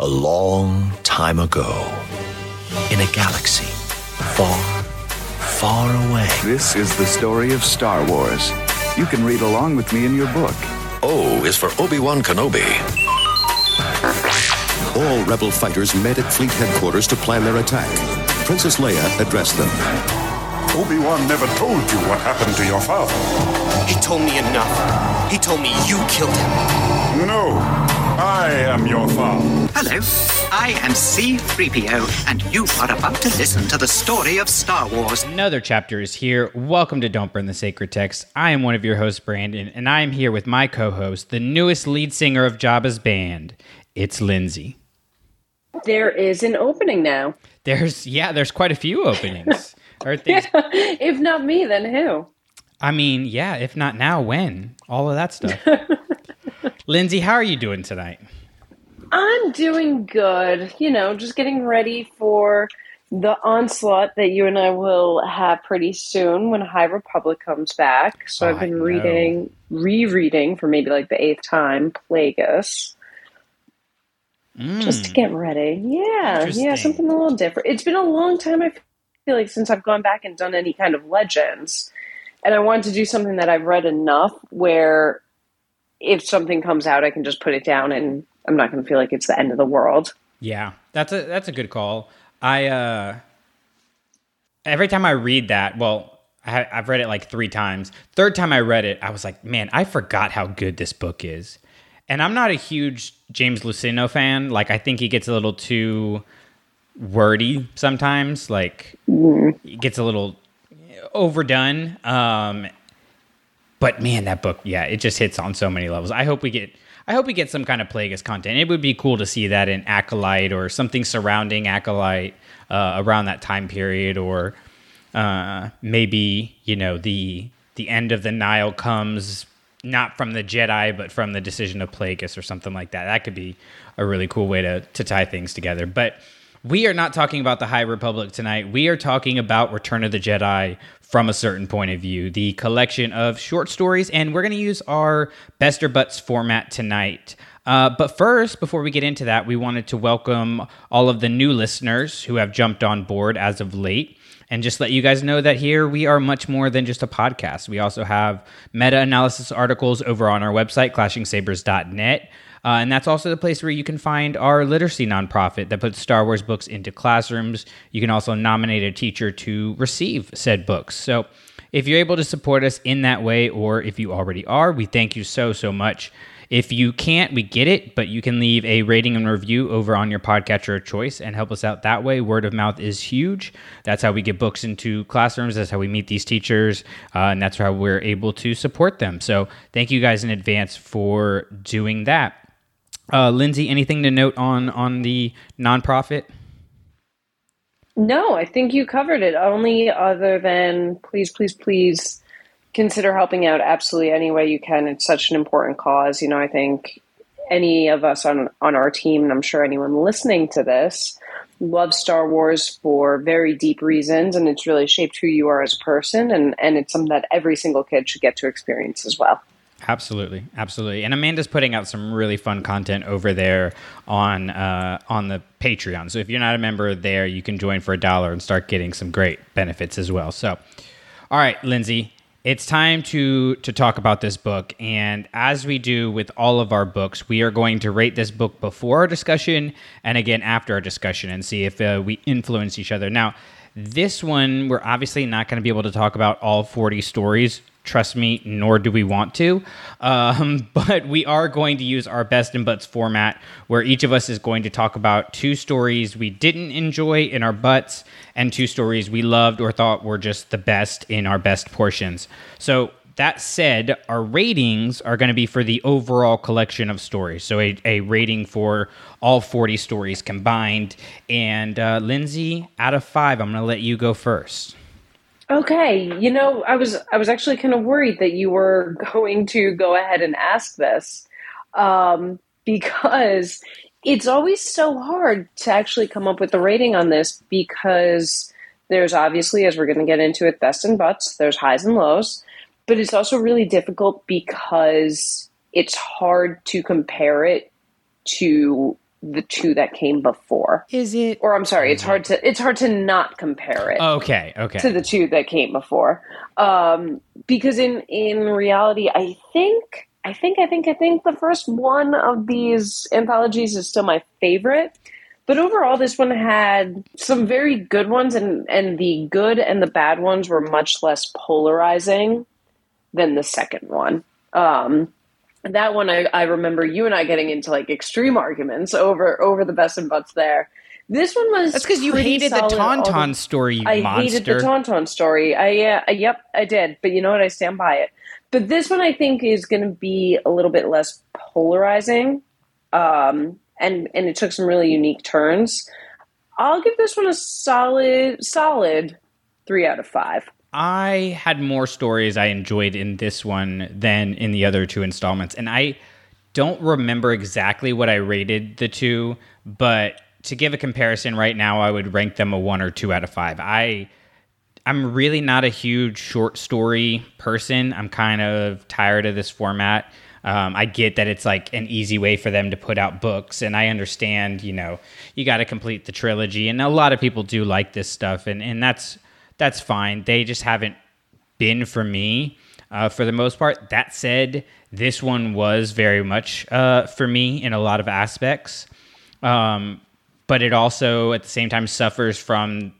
A long time ago, in a galaxy far, far away. This is the story of Star Wars. You can read along with me in your book. O is for Obi-Wan Kenobi. All rebel fighters met at fleet headquarters to plan their attack. Princess Leia addressed them. Obi-Wan never told you what happened to your father. He told me enough. He told me you killed him. No, I am your father. Hello, I am C3PO, and you are about to listen to the story of Star Wars. Another chapter is here. Welcome to Don't Burn the Sacred Text. I am one of your hosts, Brandon, and I am here with my co host, the newest lead singer of Jabba's band. It's Lindsey. There is an opening now. There's, yeah, there's quite a few openings. Are things, if not me, then who? I mean, yeah, if not now, when? All of that stuff. Lindsey, how are you doing tonight? I'm doing good. You know, just getting ready for the onslaught that you and I will have pretty soon when High Republic comes back. So Oh, I've been reading, rereading for maybe like the eighth time, Plagueis. Mm. Just to get ready. Yeah, yeah, something a little different. It's been a long time, I feel like, since I've gone back and done any kind of legends. And I wanted to do something that I've read enough where if something comes out, I can just put it down and I'm not going to feel like it's the end of the world. Yeah, that's a that's a good call. I uh every time I read that, well, I, I've read it like three times. Third time I read it, I was like, man, I forgot how good this book is. And I'm not a huge James Luceno fan. Like, I think he gets a little too wordy sometimes. Like, he gets a little overdone. Um, but man, that book, yeah, it just hits on so many levels. I hope we get, I hope we get some kind of Plagueis content. It would be cool to see that in Acolyte or something surrounding Acolyte uh, around that time period, or uh, maybe you know the the end of the Nile comes not from the Jedi, but from the decision of Plagueis or something like that. That could be a really cool way to to tie things together. But we are not talking about the High Republic tonight. We are talking about Return of the Jedi from a certain point of view, the collection of short stories, and we're going to use our best or butts format tonight. Uh, but first, before we get into that, we wanted to welcome all of the new listeners who have jumped on board as of late. And just let you guys know that here we are much more than just a podcast. We also have meta analysis articles over on our website, clashingsabers.net. Uh, and that's also the place where you can find our literacy nonprofit that puts Star Wars books into classrooms. You can also nominate a teacher to receive said books. So if you're able to support us in that way, or if you already are, we thank you so, so much. If you can't, we get it, but you can leave a rating and review over on your podcatcher of choice and help us out that way. Word of mouth is huge. That's how we get books into classrooms. That's how we meet these teachers, uh, and that's how we're able to support them. So thank you guys in advance for doing that. Uh, Lindsey, anything to note on on the nonprofit? No, I think you covered it. Only other than please, please, please consider helping out absolutely any way you can. It's such an important cause. You know, I think any of us on on our team, and I'm sure anyone listening to this, love Star Wars for very deep reasons, and it's really shaped who you are as a person, and and it's something that every single kid should get to experience as well. Absolutely, absolutely. And Amanda's putting out some really fun content over there on uh, on the Patreon. So if you're not a member there, you can join for a dollar and start getting some great benefits as well. So, all right, Lindsey, it's time to to talk about this book. And as we do with all of our books, we are going to rate this book before our discussion and again after our discussion, and see if uh, we influence each other. Now, this one we're obviously not going to be able to talk about all 40 stories trust me, nor do we want to. Um, but we are going to use our best and butts format where each of us is going to talk about two stories we didn't enjoy in our butts and two stories we loved or thought were just the best in our best portions. So, that said, our ratings are going to be for the overall collection of stories. So, a, a rating for all 40 stories combined. And uh, Lindsey, out of five, I'm going to let you go first. Okay, you know, I was I was actually kind of worried that you were going to go ahead and ask this um, because it's always so hard to actually come up with a rating on this because there's obviously, as we're going to get into it, best and butts. There's highs and lows, but it's also really difficult because it's hard to compare it to the two that came before. Is it? Or I'm sorry, it's hard to it's hard to not compare it Okay, okay. to the two that came before. Um, because in in reality, I think I think I think I think the first one of these anthologies is still my favorite. But overall, this one had some very good ones, and and the good and the bad ones were much less polarizing than the second one. Um, that one I, I remember you and I getting into like extreme arguments over over the best and butts there. This one was That's because you hated the all the- Tauntaun story, you I monster. hated the Tauntaun story. I yeah, uh, yep, I did. But you know what? I stand by it. But this one I think is going to be a little bit less polarizing, um, and and it took some really unique turns. I'll give this one a solid solid three out of five. I had more stories I enjoyed in this one than in the other two installments. And I don't remember exactly what I rated the two, but to give a comparison right now, I would rank them a one or two out of five. I I'm really not a huge short story person. I'm kind of tired of this format. Um, I get that it's like an easy way for them to put out books, and I understand, you know, you got to complete the trilogy, and a lot of people do like this stuff, and and that's that's fine. They just haven't been for me uh, for the most part. That said, this one was very much uh, for me in a lot of aspects, um, but it also at the same time suffers from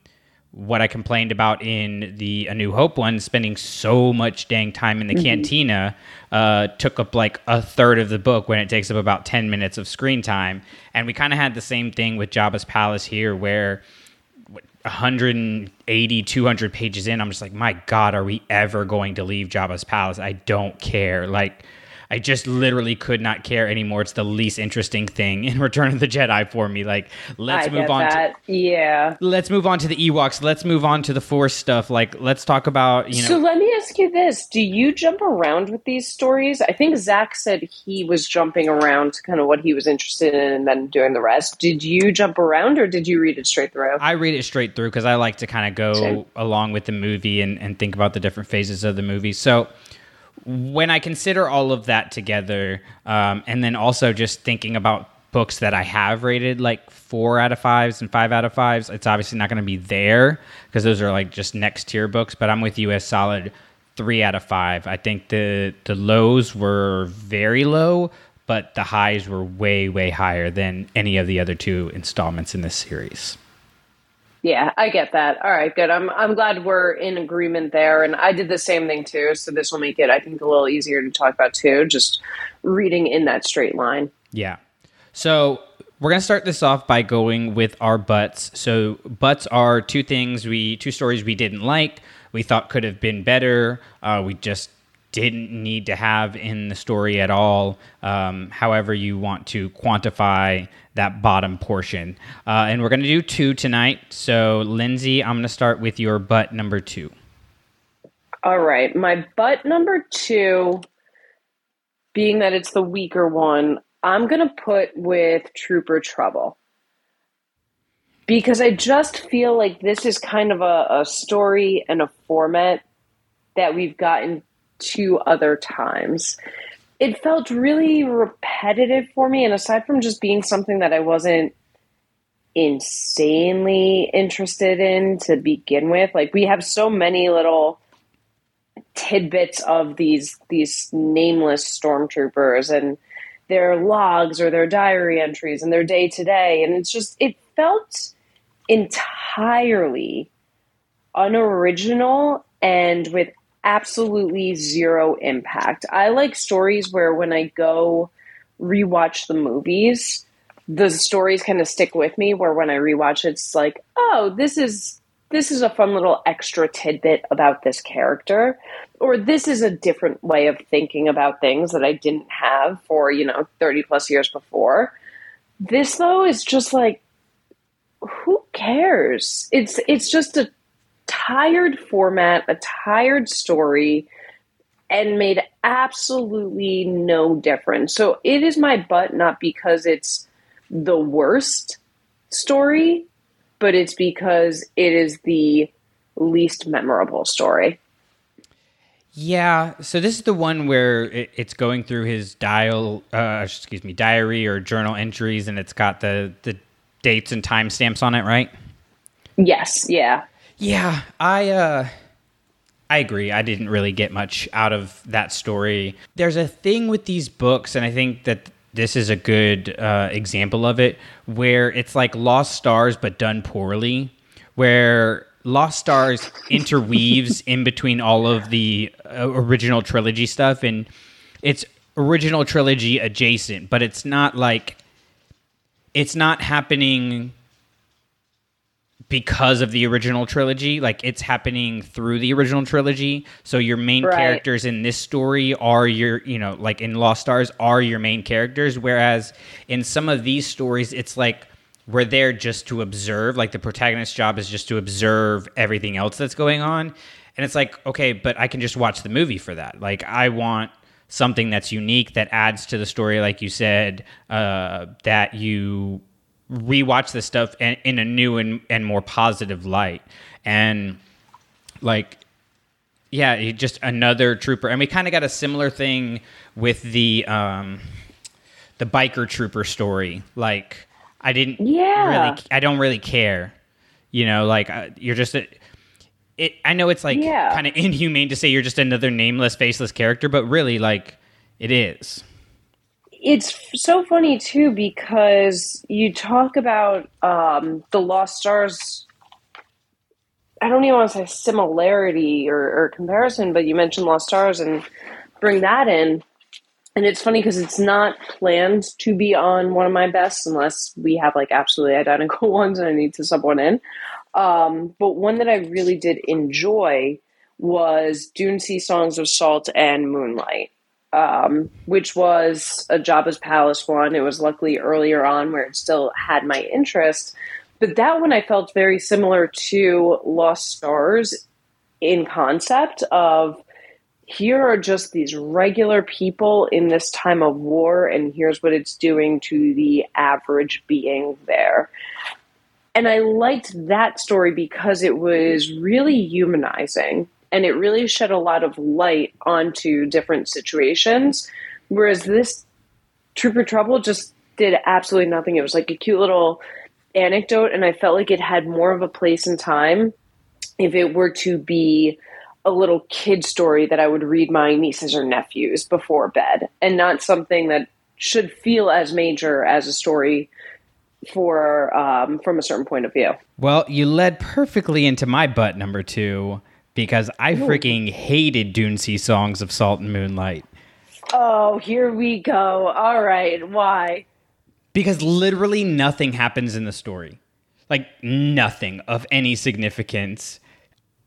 what I complained about in the A New Hope one, spending so much dang time in the cantina, uh, took up like a third of the book when it takes up about 10 minutes of screen time. And we kind of had the same thing with Jabba's Palace here, where 180, 200 pages in, I'm just like, my God, are we ever going to leave Jabba's Palace? I don't care. Like, I just literally could not care anymore. It's the least interesting thing in Return of the Jedi for me. Like, let's I move on to that. yeah. let's move on to the Ewoks. Let's move on to the Force stuff. Like, let's talk about you know. so let me ask you this: Do you jump around with these stories? I think Zach said he was jumping around to kind of what he was interested in, and then doing the rest. Did you jump around, or did you read it straight through? I read it straight through because I like to kind of go Same. along with the movie and, and think about the different phases of the movie. So when I consider all of that together, um, and then also just thinking about books that I have rated like four out of fives and five out of fives, it's obviously not going to be there because those are like just next tier books. But I'm with you as solid three out of five. I think the the lows were very low, but the highs were way way higher than any of the other two installments in this series. Yeah, I get that. All right, good. I'm I'm glad we're in agreement there, and I did the same thing too. So this will make it, I think, a little easier to talk about too. Just reading in that straight line. Yeah. So we're gonna start this off by going with our butts. So butts are two things we two stories we didn't like. We thought could have been better. Uh, we just didn't need to have in the story at all. Um, however, you want to quantify that bottom portion, uh, and we're gonna do two tonight. So Lindsey, I'm gonna start with your butt number two. All right, my butt number two, being that it's the weaker one, I'm gonna put with Trooper Trouble because I just feel like this is kind of a, a story and a format that we've gotten two other times. It felt really repetitive for me, and aside from just being something that I wasn't insanely interested in to begin with, like we have so many little tidbits of these these nameless stormtroopers and their logs or their diary entries and their day to day and it's just it felt entirely unoriginal and with absolutely zero impact. I like stories where when I go rewatch the movies, the stories kind of stick with me where when I rewatch it's like, oh, this is this is a fun little extra tidbit about this character or this is a different way of thinking about things that I didn't have for, you know, 30 plus years before. This though is just like who cares? It's it's just a tired format, a tired story, and made absolutely no difference. So it is my butt not because it's the worst story, but it's because it is the least memorable story. Yeah, so this is the one where it, it's going through his dial, uh, excuse me, diary or journal entries, and it's got the the dates and timestamps on it, right? Yes, yeah. Yeah, I uh I agree. I didn't really get much out of that story. There's a thing with these books, and I think that this is a good uh, example of it, where it's like Lost Stars but done poorly, where Lost Stars interweaves in between all of the uh, original trilogy stuff, and it's original trilogy adjacent, but it's not like it's not happening because of the original trilogy. Like it's happening through the original trilogy. So your main Right. characters in this story are your, you know, like in Lost Stars are your main characters. Whereas in some of these stories, it's like we're there just to observe. Like the protagonist's job is just to observe everything else that's going on. And it's like, okay, but I can just watch the movie for that. Like I want something that's unique that adds to the story, like you said, uh, that you rewatch this stuff in, in a new and, and more positive light. And like, yeah, just another trooper. And we kind of got a similar thing with the um, the biker trooper story. Like, I didn't Yeah. really, I don't really care. You know, like uh, you're just a, it. I know it's like Yeah. kind of inhumane to say you're just another nameless, faceless character, but really, like, it is. It's so funny too because you talk about um, the Lost Stars. I don't even want to say similarity or, or comparison, but you mentioned Lost Stars and bring that in. And it's funny because it's not planned to be on one of my best unless we have like absolutely identical ones and I need to sub one in. Um, but one that I really did enjoy was Dune Sea Songs of Salt and Moonlight um, which was a Jabba's Palace one. It was luckily earlier on where it still had my interest. But that one I felt very similar to Lost Stars in concept of here are just these regular people in this time of war, and here's what it's doing to the average being there. And I liked that story because it was really humanizing and it really shed a lot of light onto different situations. Whereas this Trooper Trouble just did absolutely nothing. It was like a cute little anecdote, and I felt like it had more of a place in time if it were to be a little kid story that I would read my nieces or nephews before bed, and not something that should feel as major as a story for um, from a certain point of view. Well, you led perfectly into my butt number two because I freaking hated Dune Sea songs of Salt and Moonlight. Oh, here we go. All right, why? Because literally nothing happens in the story. Like nothing of any significance.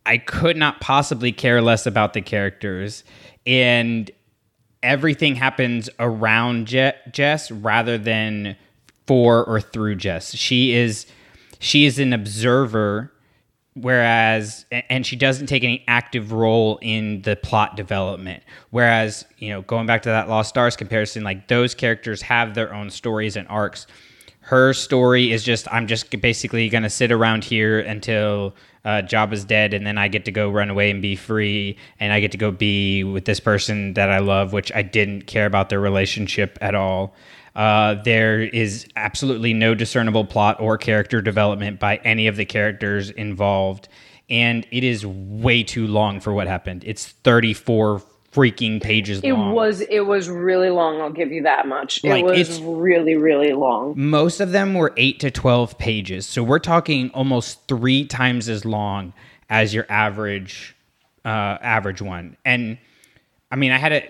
I could not possibly care less about the characters. And everything happens around Je- Jess rather than for or through Jess. She is she is an observer whereas and she doesn't take any active role in the plot development. Whereas you know going back to that lost stars comparison like those characters have their own stories and arcs. Her story is just i'm just basically going to sit around here until uh, Jabba's dead and then i get to go run away and be free and i get to go be with this person that i love which i didn't care about their relationship at all uh, there is absolutely no discernible plot or character development by any of the characters involved, and it is way too long for what happened. It's 34 freaking pages long. It long. was it was really long. I'll give you that much. Like, it was really really long. Most of them were 8 to 12 pages. So we're talking almost 3 times as long as your average uh, average one. And I mean, I had a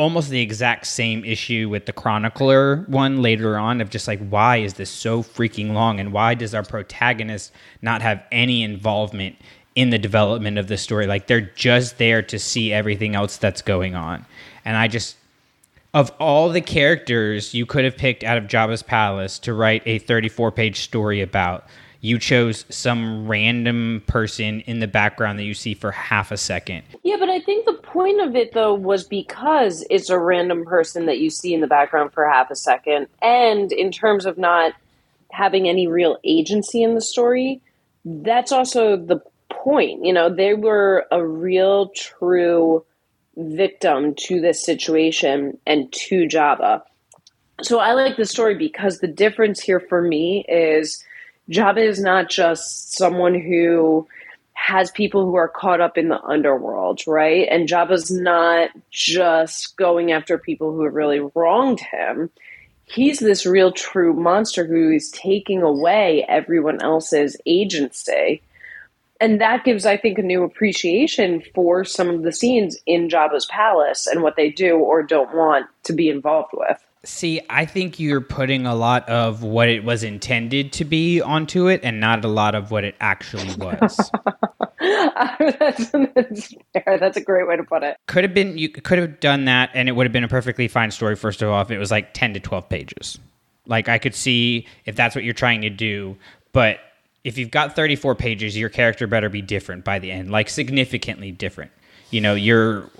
almost the exact same issue with the chronicler one later on of just like why is this so freaking long and why does our protagonist not have any involvement in the development of the story? Like they're just there to see everything else that's going on. And i just of all the characters you could have picked out of Jabba's palace to write a 34 page story about, you chose some random person in the background that you see for half a second. Yeah, but I think the point of it though was because it's a random person that you see in the background for half a second, and in terms of not having any real agency in the story, that's also the point. You know, they were a real, true victim to this situation and to Jabba. So I like the story because the difference here for me is Jabba is not just someone who has people who are caught up in the underworld, right? And Jabba's not just going after people who have really wronged him. He's this real true monster who is taking away everyone else's agency. And that gives, I think, a new appreciation for some of the scenes in Jabba's palace and what they do or don't want to be involved with. See, I think you're putting a lot of what it was intended to be onto it and not a lot of what it actually was. that's, that's fair. That's a great way to put it. Could have been, you could have done that and it would have been a perfectly fine story, first of all, if it was like 10 to 12 pages. Like, I could see if that's what you're trying to do, but if you've got 34 pages, your character better be different by the end, like significantly different. You know, you're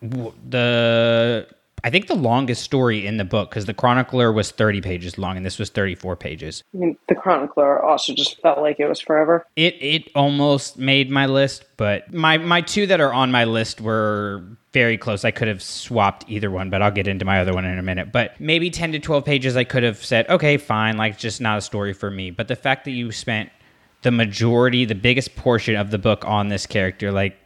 the I think the longest story in the book because the Chronicler was 30 pages long and this was 34 pages. I mean, the Chronicler also just felt like it was forever. It it almost made my list, but my my two that are on my list were very close. I could have swapped either one, but I'll get into my other one in a minute. But maybe 10 to 12 pages I could have said, "Okay, fine, like just not a story for me." But the fact that you spent the majority, the biggest portion of the book on this character, like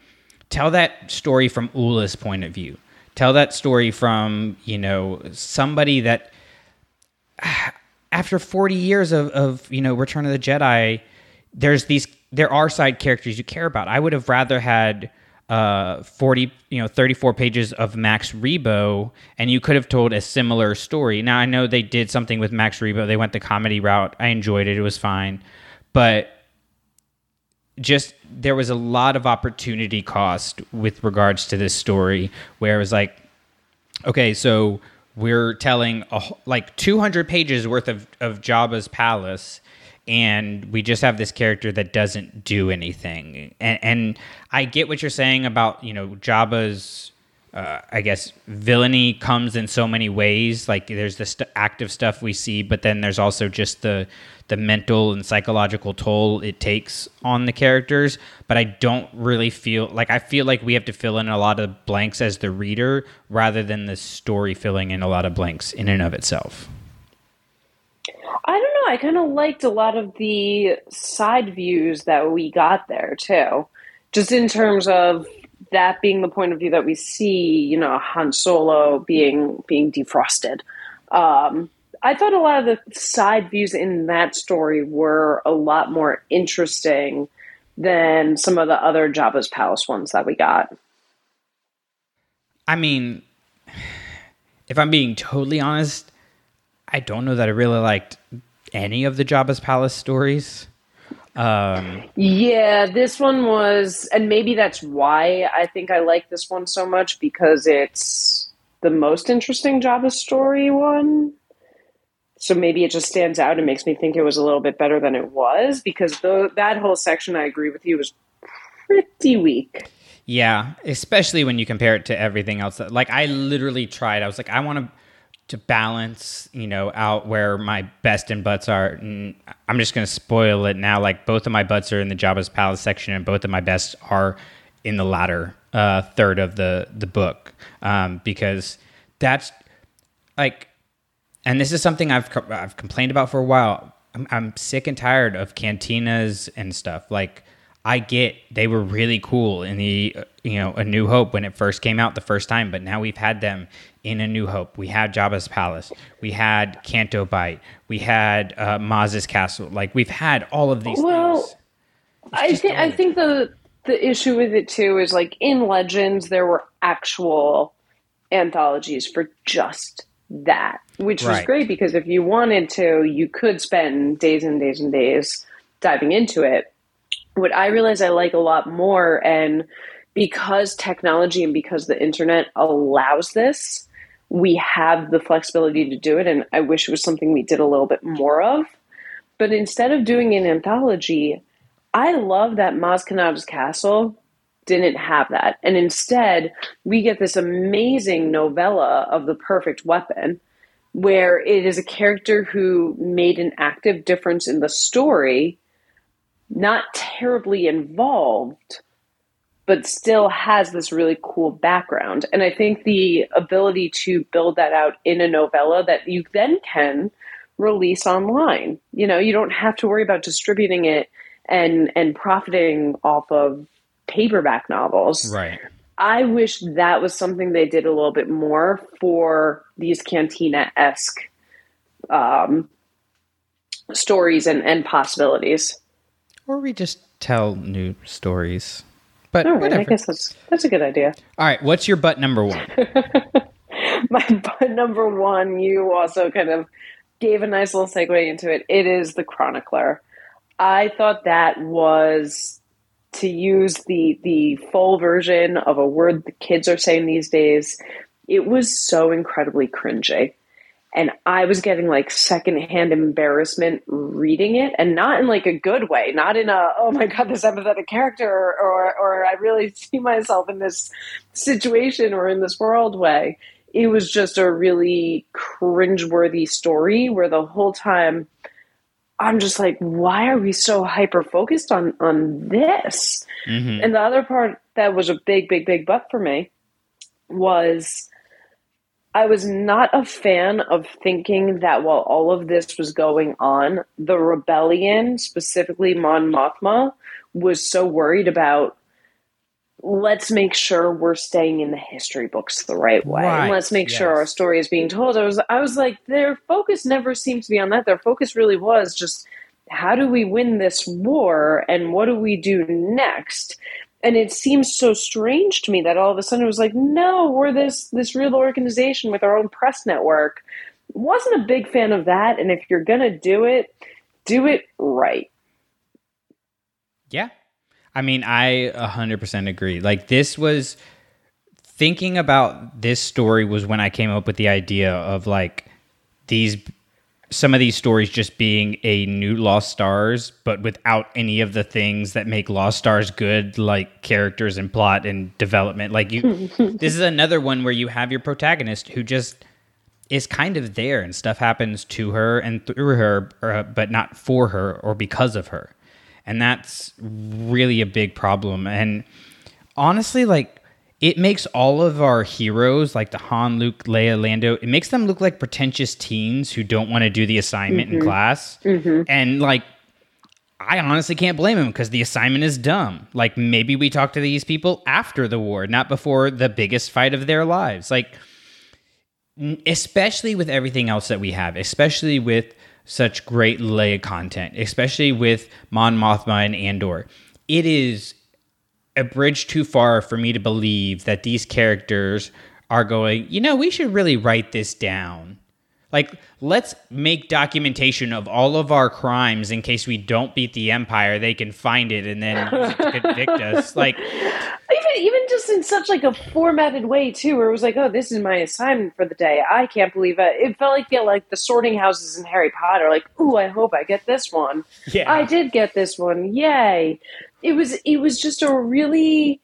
tell that story from Oola's point of view tell that story from you know somebody that after 40 years of, of you know return of the jedi there's these there are side characters you care about. I would have rather had uh 40 you know 34 pages of max rebo and you could have told a similar story. Now i know they did something with max rebo. They went the comedy route. I enjoyed it. It was fine. But just there was a lot of opportunity cost with regards to this story where it was like okay so we're telling a, like 200 pages worth of, of jabba's palace and we just have this character that doesn't do anything. And, and i get what you're saying about you know jabba's uh, I guess villainy comes in so many ways. Like there's the st- active stuff we see, but then there's also just the the mental and psychological toll it takes on the characters. But I don't really feel like I feel like we have to fill in a lot of blanks as the reader rather than the story filling in a lot of blanks in and of itself. I don't know. I kind of liked a lot of the side views that we got there too, just in terms of that being the point of view that we see, you know, Han Solo being being defrosted. Um, I thought a lot of the side views in that story were a lot more interesting than some of the other Jabba's Palace ones that we got. I mean, if I'm being totally honest, I don't know that I really liked any of the Jabba's Palace stories. Um, yeah, this one was, and maybe that's why I think I like this one so much because it's the most interesting Jabba story one. So maybe it just stands out and makes me think it was a little bit better than it was because the, that whole section, I agree with you, was pretty weak. Yeah, especially when you compare it to everything else. Like I literally tried. I was like, I want to to balance, you know, out where my best and butts are. And I'm just going to spoil it now. Like both of my butts are in the Jabba's Palace section, and both of my best are in the latter uh, third of the the book um, because that's like, and this is something I've I've complained about for a while. I'm, I'm sick and tired of cantinas and stuff like. I get they were really cool in the you know A New Hope when it first came out the first time, but now we've had them in A New Hope. We had Jabba's Palace. We had Canto Bight. We had uh, Maz's Castle. Like we've had all of these. Well, things. I think I think the the issue with it too is like in Legends there were actual anthologies for just that, which right. was great because if you wanted to, you could spend days and days and days diving into it what I realize I like a lot more, and because technology and because the internet allows this, we have the flexibility to do it. And I wish it was something we did a little bit more of. But instead of doing an anthology, I love that Maz Castle didn't have that. And instead, we get this amazing novella of the perfect weapon where it is a character who made an active difference in the story not terribly involved, but still has this really cool background. And I think the ability to build that out in a novella that you then can release online. You know, you don't have to worry about distributing it and and profiting off of paperback novels. Right. I wish that was something they did a little bit more for these cantina esque um, stories and, and possibilities. Or we just tell new stories. But right, whatever. I guess that's that's a good idea. All right, what's your butt number one? My butt number one, you also kind of gave a nice little segue into it. It is the Chronicler. I thought that was to use the the full version of a word the kids are saying these days. It was so incredibly cringy. And I was getting like secondhand embarrassment reading it, and not in like a good way, not in a oh my god, this empathetic character, or, or or I really see myself in this situation or in this world way. It was just a really cringeworthy story where the whole time I'm just like, why are we so hyper focused on on this? Mhm. And the other part that was a big, big, big butt for me was I was not a fan of thinking that while all of this was going on, the rebellion, specifically Mon Mothma, was so worried about let's make sure we're staying in the history books the right way. Right, And let's make sure our story is being told. I was I was like, their focus never seemed to be on that. Their focus really was just how do we win this war and what do we do next? And it seems so strange to me that all of a sudden it was like, no, we're this this real organization with our own press network. Wasn't a big fan of that. And if you're gonna do it, do it right. Yeah. I mean, I 100% agree. Like, this was thinking about this story was when I came up with the idea of like these some of these stories just being a new Lost Stars, but without any of the things that make Lost Stars good, like characters and plot and development. Like you, this is another one where you have your protagonist who just is kind of there, and stuff happens to her and through her, uh, but not for her or because of her, and that's really a big problem. And honestly, like it makes all of our heroes, like the Han, Luke, Leia, Lando, it makes them look like pretentious teens who don't want to do the assignment in mm-hmm. class. Mm-hmm. And like, I honestly can't blame them because the assignment is dumb. Like, maybe we talk to these people after the war, not before the biggest fight of their lives. Like, especially with everything else that we have, especially with such great Leia content, especially with Mon Mothma and Andor. It is a bridge too far for me to believe that these characters are going, you know, we should really write this down. Like, let's make documentation of all of our crimes in case we don't beat the Empire. They can find it and then it convict us. Like, Even even just in such like a formatted way too, where it was like, oh, this is my assignment for the day. I can't believe it. It felt like the like the sorting houses in Harry Potter. Like, ooh, I hope I get this one. Yeah. I did get this one. Yay! It was it was just a really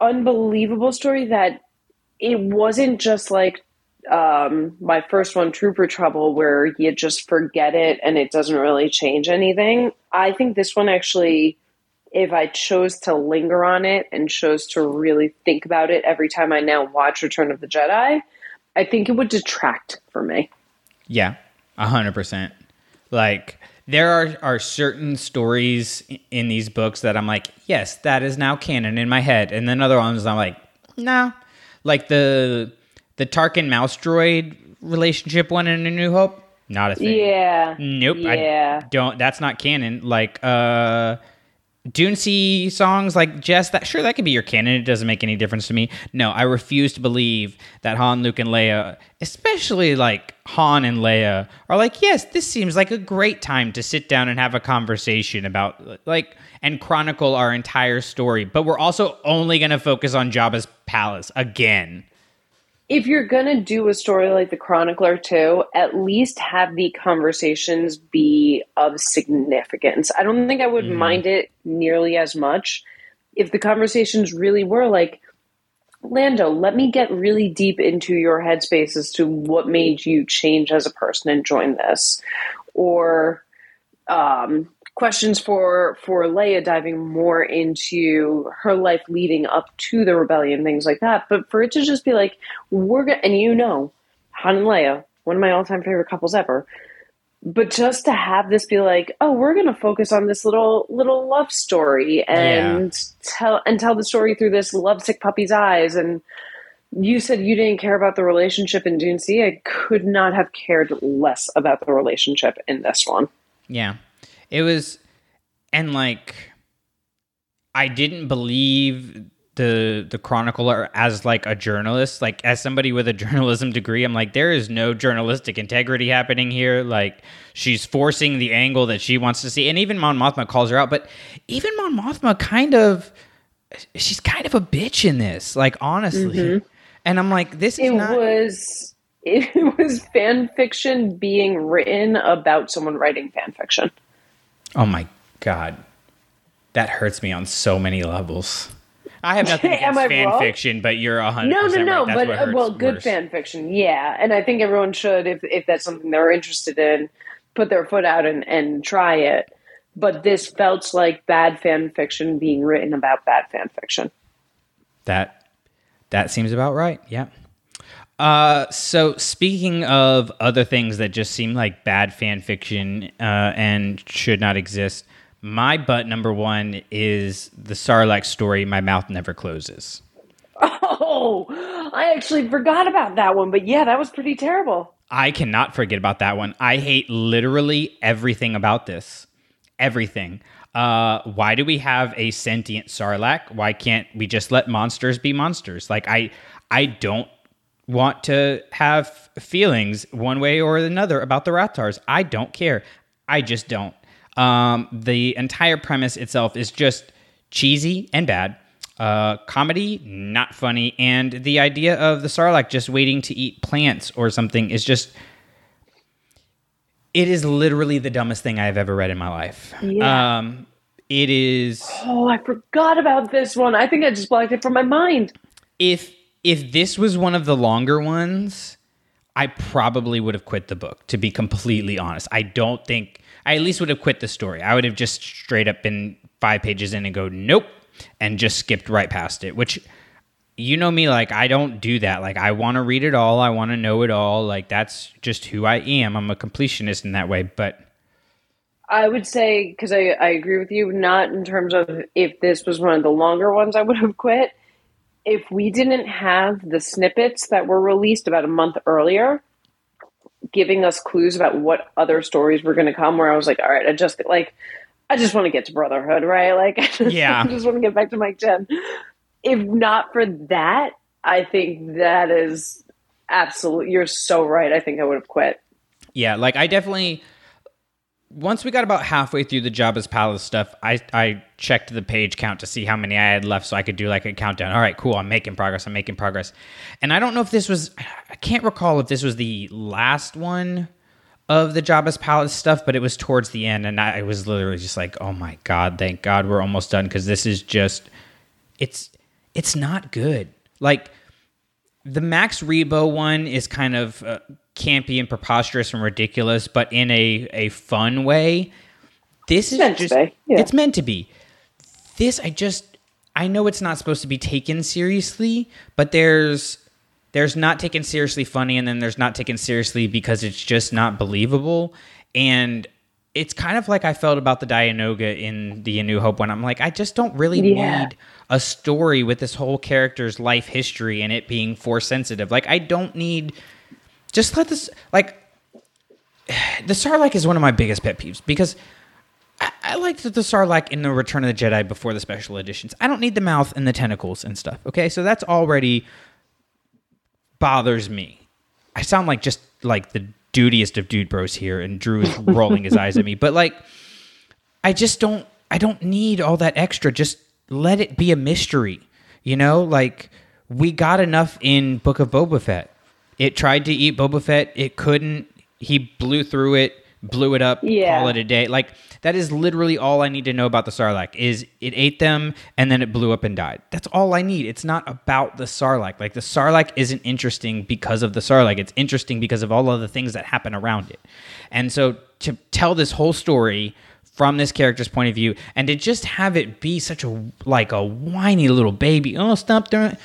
unbelievable story that it wasn't just like um, my first one, Trooper Trouble, where you just forget it and it doesn't really change anything. I think this one actually, if I chose to linger on it and chose to really think about it every time I now watch Return of the Jedi, I think it would detract for me. Yeah, a hundred percent. Like there are are certain stories in these books that I'm like, yes, that is now canon in my head, and then other ones I'm like, no, like the the Tarkin mouse droid relationship one in A New Hope, not a thing. Yeah. Nope. Yeah. I don't. That's not canon. Like uh, Dune Sea songs, like Jess. That sure that could be your canon. It doesn't make any difference to me. No, I refuse to believe that Han, Luke, and Leia, especially like Han and Leia, are like, yes, this seems like a great time to sit down and have a conversation about like and chronicle our entire story. But we're also only going to focus on Jabba's palace again. If you're gonna do a story like the Chronicler too, at least have the conversations be of significance. I don't think I would mind it nearly as much if the conversations really were like, Lando, let me get really deep into your headspace as to what made you change as a person and join this. Or um, questions for for Leia diving more into her life leading up to the rebellion, things like that. But for it to just be like, we're gonna, and you know, Han and Leia, one of my all time favorite couples ever. But just to have this be like, oh, we're gonna focus on this little little love story and tell and tell the story through this lovesick puppy's eyes and you said you didn't care about the relationship in Dune Sea. I could not have cared less about the relationship in this one. Yeah. It was and like I didn't believe the the chronicler as like a journalist. Like as somebody with a journalism degree i'm like there is no journalistic integrity happening here. Like she's forcing the angle that she wants to see. And even mon mothma calls her out but even mon mothma kind of she's kind of a bitch in this like honestly. Mm-hmm. And i'm like this is It not was it was fan fiction being written about someone writing fan fiction. Oh my god that hurts me on so many levels i have nothing against fan wrong? fiction but you're a 100% No, no, no. right. But uh, well, good worse. fan fiction, yeah. And I think everyone should, if if that's something they're interested in, put their foot out and and try it. But this felt like bad fan fiction being written about bad fan fiction. That that seems about right. Yeah. Uh, so speaking of other things that just seem like bad fan fiction uh, and should not exist, my butt number one is the Sarlacc story. My mouth never closes. Oh, I actually forgot about that one. But yeah, that was pretty terrible. I cannot forget about that one. I hate literally everything about this. Everything. Uh, why do we have a sentient Sarlacc? Why can't we just let monsters be monsters? Like I, I don't want to have feelings one way or another about the Rathtars. I don't care. I just don't. Um, the entire premise itself is just cheesy and bad. Uh, comedy, not funny, and the idea of the Sarlacc just waiting to eat plants or something is just. It is literally the dumbest thing I've ever read in my life. Yeah. Um, it is. Oh, I forgot about this one. I think I just blocked it from my mind. if if this was one of the longer ones, I probably would have quit the book. To be completely honest, I don't think I at least would have quit the story. I would have just straight up been five pages in and go nope, and just skipped right past it. Which you know me, like I don't do that. Like I want to read it all. I want to know it all. Like that's just who I am. I'm a completionist in that way. But I would say because I, I agree with you, not in terms of if this was one of the longer ones, I would have quit. If we didn't have the snippets that were released about a month earlier, giving us clues about what other stories were going to come, where I was like, all right, I just like, I just want to get to Brotherhood, right? Like, I just, Yeah. I just want to get back to Mike Chen. If not for that, I think that is absolute. You're so right. I think I would have quit. Yeah, like I definitely once we got about halfway through the Jabba's Palace stuff, I I checked the page count to see how many I had left so I could do like a countdown. All right, cool, I'm making progress. I'm making progress. And I don't know if this was I can't recall if this was the last one of the Jabba's Palace stuff, but it was towards the end and I, I was literally just like, "Oh my god, thank God we're almost done cuz this is just it's it's not good." Like the Max Rebo one is kind of uh, campy and preposterous and ridiculous, but in a, a fun way. This is just yeah. it's meant to be. This I just I know it's not supposed to be taken seriously, but there's there's not taken seriously funny and then there's not taken seriously because it's just not believable and it's kind of like I felt about the Dianoga in the A New Hope when I'm like, I just don't really Yeah. need a story with this whole character's life history and it being force sensitive. Like, I don't need. Just let this. Like, the Sarlacc is one of my biggest pet peeves because I, I liked the Sarlacc in the Return of the Jedi before the special editions. I don't need the mouth and the tentacles and stuff. Okay, so that's already bothers me. I sound like just like the dudiest of dude bros here, and Drew is rolling his eyes at me. But like, I just don't. I don't need all that extra. Just let it be a mystery. You know, like we got enough in Book of Boba Fett. It tried to eat Boba Fett. It couldn't. He blew through it, blew it up, Yeah. call it a day. Like that is literally all I need to know about the Sarlacc. Is it ate them and then it blew up and died. That's all I need. It's not about the Sarlacc. Like the Sarlacc isn't interesting because of the Sarlacc. It's interesting because of all of the things that happen around it. And so to tell this whole story from this character's point of view and to just have it be such a like a whiny little baby. Oh, stop doing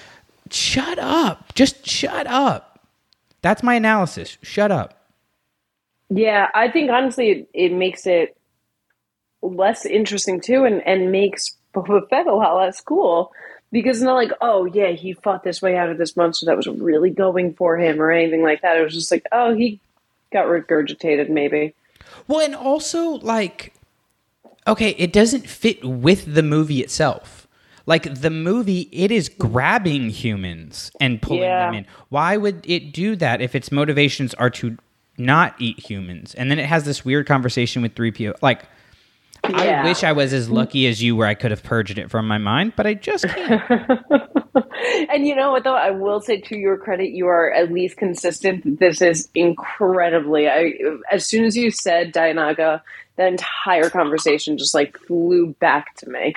Shut up. Just shut up. That's my analysis. Shut up. Yeah, I think honestly it, it makes it less interesting too and, and makes Boba Fett a lot less cool because it's not like, oh yeah, he fought this way out of this monster that was really going for him or anything like that. It was just like, oh, he got regurgitated maybe. Well, and also like okay, it doesn't fit with the movie itself. Like the movie, it is grabbing humans and pulling Yeah. them in. Why would it do that if its motivations are to not eat humans? And then it has this weird conversation with 3PO. Like, Yeah. I wish I was as lucky as you where I could have purged it from my mind, but I just can't. And you know what though, I will say to your credit, you are at least consistent. This is incredibly. I as soon as you said Dianoga, the entire conversation just like flew back to me,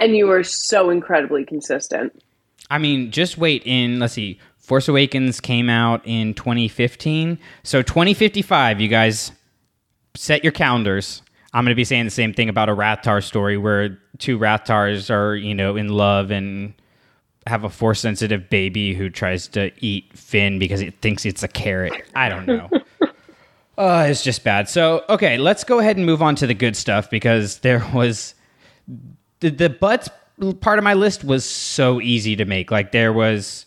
and you were so incredibly consistent. I mean, just wait in, let's see, Force Awakens came out in 2015. So 2055, you guys set your calendars. I'm going to be saying the same thing about a Rathtar story where two Rathtars are, you know, in love and have a force sensitive baby who tries to eat Finn because it thinks it's a carrot. I don't know. Uh, it's just bad. So, okay, let's go ahead and move on to the good stuff because there was the, the butts part of my list was so easy to make. Like there was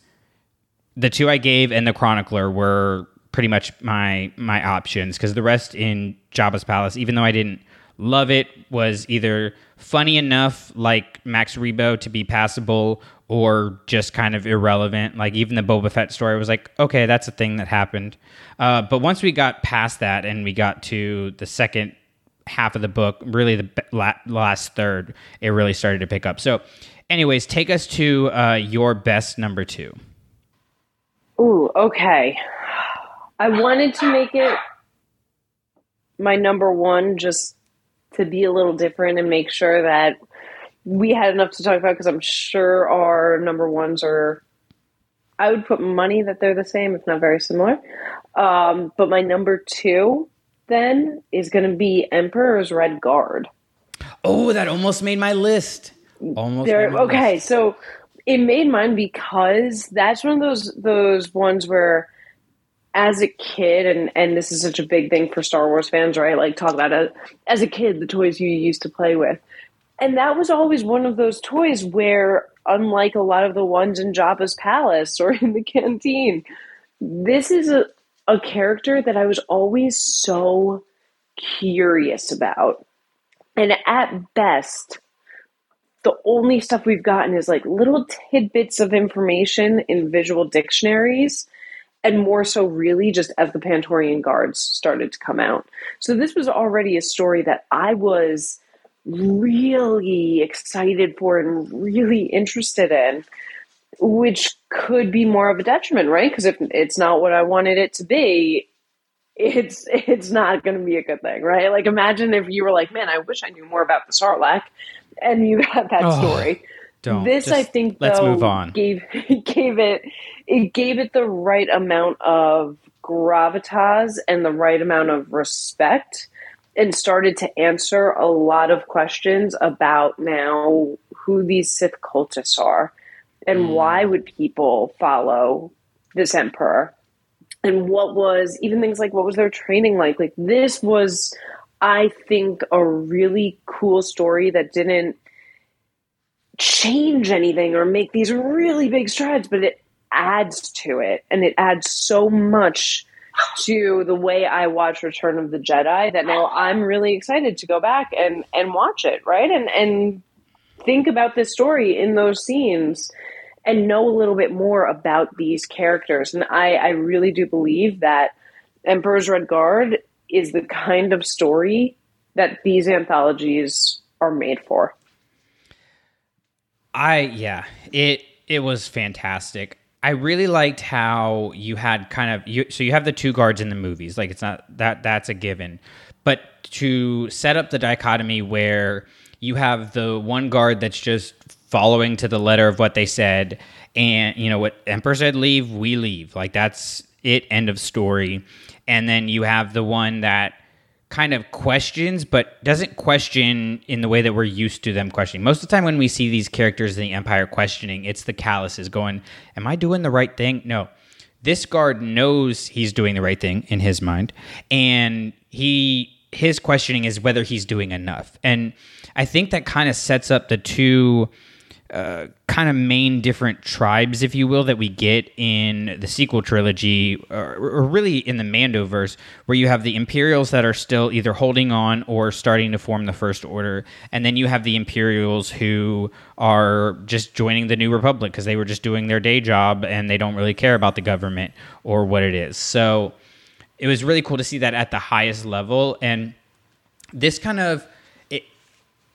the two I gave and the Chronicler were pretty much my my options because the rest in Jabba's Palace, even though I didn't love it, was either funny enough like Max Rebo to be passable or just kind of irrelevant. Like even the Boba Fett story was like, okay, that's a thing that happened. Uh, but once we got past that and we got to the second half of the book, really the last third, it really started to pick up. So, anyways, take us to uh, your best number two. Ooh, okay. I wanted to make it my number one just to be a little different and make sure that we had enough to talk about because I'm sure our number ones are. I would put money that they're the same, if not very similar. Um, but my number two then is going to be Emperor's Red Guard. Oh, that almost made my list. Almost. My okay, list. so it made mine because that's one of those those ones where, as a kid, and and this is such a big thing for Star Wars fans, right? Like talk about it as a kid, the toys you used to play with, and that was always one of those toys where, unlike a lot of the ones in Jabba's palace or in the canteen, this is a a character that I was always so curious about, and at best the only stuff we've gotten is like little tidbits of information in visual dictionaries and more so really just as the Praetorian guards started to come out. So this was already a story that I was really excited for and really interested in, which could be more of a detriment, right? Because if it's not what I wanted it to be, it's it's not going to be a good thing, right? Like imagine if you were like, "Man, I wish I knew more about the Sarlacc," and you got that Oh, story. don't. This, I think, let's though, move on. Gave gave it it gave it the right amount of gravitas and the right amount of respect, and started to answer a lot of questions about now who these Sith cultists are, and Mm. why would people follow this emperor, and what was even things like what was their training like. Like this was, I think, a really cool story that didn't change anything or make these really big strides, but it adds to it. And it adds so much to the way I watch Return of the Jedi that now I'm really excited to go back and, and watch it, right? And and think about this story in those scenes and know a little bit more about these characters. And I, I really do believe that Emperor's Red Guard is the kind of story that these anthologies are made for. I yeah, it it was fantastic. I really liked how you had kind of you so you have the two guards in the movies. Like it's not that that's a given. But to set up the dichotomy where you have the one guard that's just following to the letter of what they said and you know what Emperor said leave, we leave. Like that's it end of story. And then you have the one that kind of questions, but doesn't question in the way that we're used to them questioning. Most of the time, when we see these characters in the Empire questioning, it's the Kalluses going, Am I doing the right thing? No. This guard knows he's doing the right thing in his mind, and he his questioning is whether he's doing enough. And I think that kind of sets up the two uh, kind of main different tribes, if you will, that we get in the sequel trilogy, or, or, really in the Mandoverse, where you have the Imperials that are still either holding on or starting to form the First Order, and then you have the Imperials who are just joining the New Republic because they were just doing their day job and they don't really care about the government or what it is. So it was really cool to see that at the highest level, and this kind of it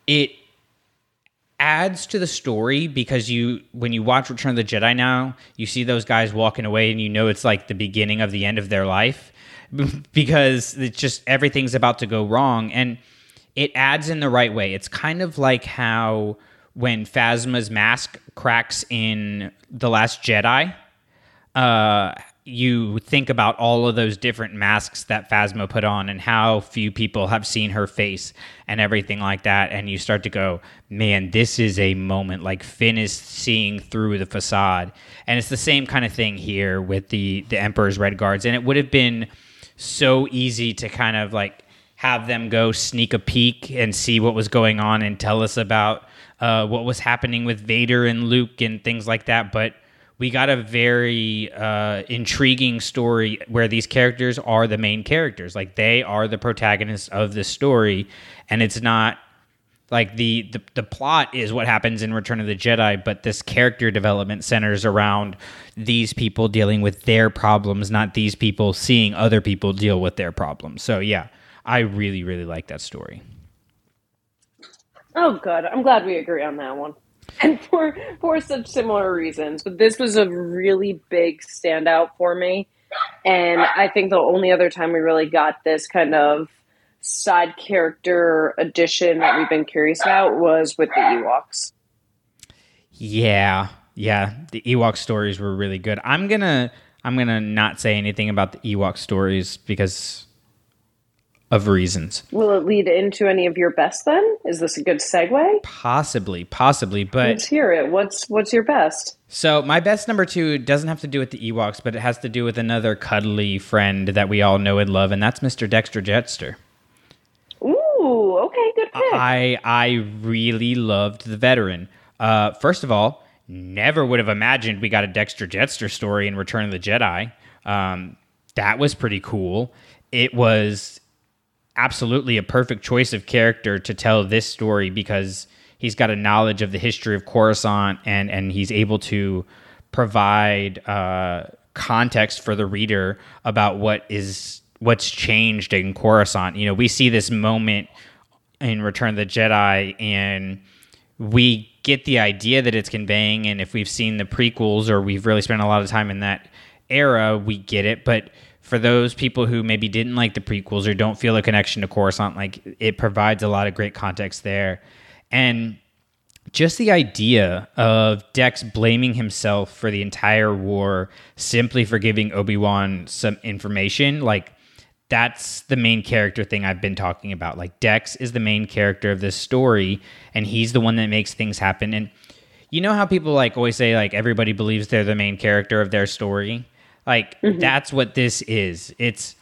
it adds to the story because you when you watch Return of the Jedi now, you see those guys walking away and you know it's like the beginning of the end of their life because it's just everything's about to go wrong and it adds in the right way. It's kind of like how when Phasma's mask cracks in The Last Jedi, uh, you think about all of those different masks that Phasma put on and how few people have seen her face and everything like that. And you start to go, man, this is a moment like Finn is seeing through the facade. And it's the same kind of thing here with the, the Emperor's Red Guards. And it would have been so easy to kind of like have them go sneak a peek and see what was going on and tell us about uh, what was happening with Vader and Luke and things like that. But we got a very uh, intriguing story where these characters are the main characters. Like they are the protagonists of the story, and it's not like the, the the plot is what happens in Return of the Jedi, but this character development centers around these people dealing with their problems, not these people seeing other people deal with their problems. So yeah, I really really like that story. Oh, good. I'm glad we agree on that one. And for for such similar reasons. But this was a really big standout for me, and I think the only other time we really got this kind of side character addition that we've been curious about was with the Ewoks. Yeah, yeah, the Ewok stories were really good. I'm gonna I'm gonna not say anything about the Ewok stories because of reasons. Will it lead into any of your best then? Is this a good segue? Possibly, possibly, but let's hear it. What's what's your best? So my best number two doesn't have to do with the Ewoks, but it has to do with another cuddly friend that we all know and love, and that's Mr. Dexter Jettster. Ooh, okay, good pick. I I really loved the veteran. Uh, first of all, never would have imagined we got a Dexter Jettster story in Return of the Jedi. Um, that was pretty cool. It was absolutely a perfect choice of character to tell this story because he's got a knowledge of the history of Coruscant and and he's able to provide uh, context for the reader about what is what's changed in Coruscant. You know, we see this moment in Return of the Jedi and we get the idea that it's conveying and if we've seen the prequels or we've really spent a lot of time in that era, we get it, but for those people who maybe didn't like the prequels or don't feel a connection to Coruscant, like it provides a lot of great context there. And just the idea of Dex blaming himself for the entire war simply for giving Obi-Wan some information, like that's the main character thing I've been talking about. Like Dex is the main character of this story and he's the one that makes things happen and you know how people like always say like everybody believes they're the main character of their story? Like mm-hmm. that's what this is. It's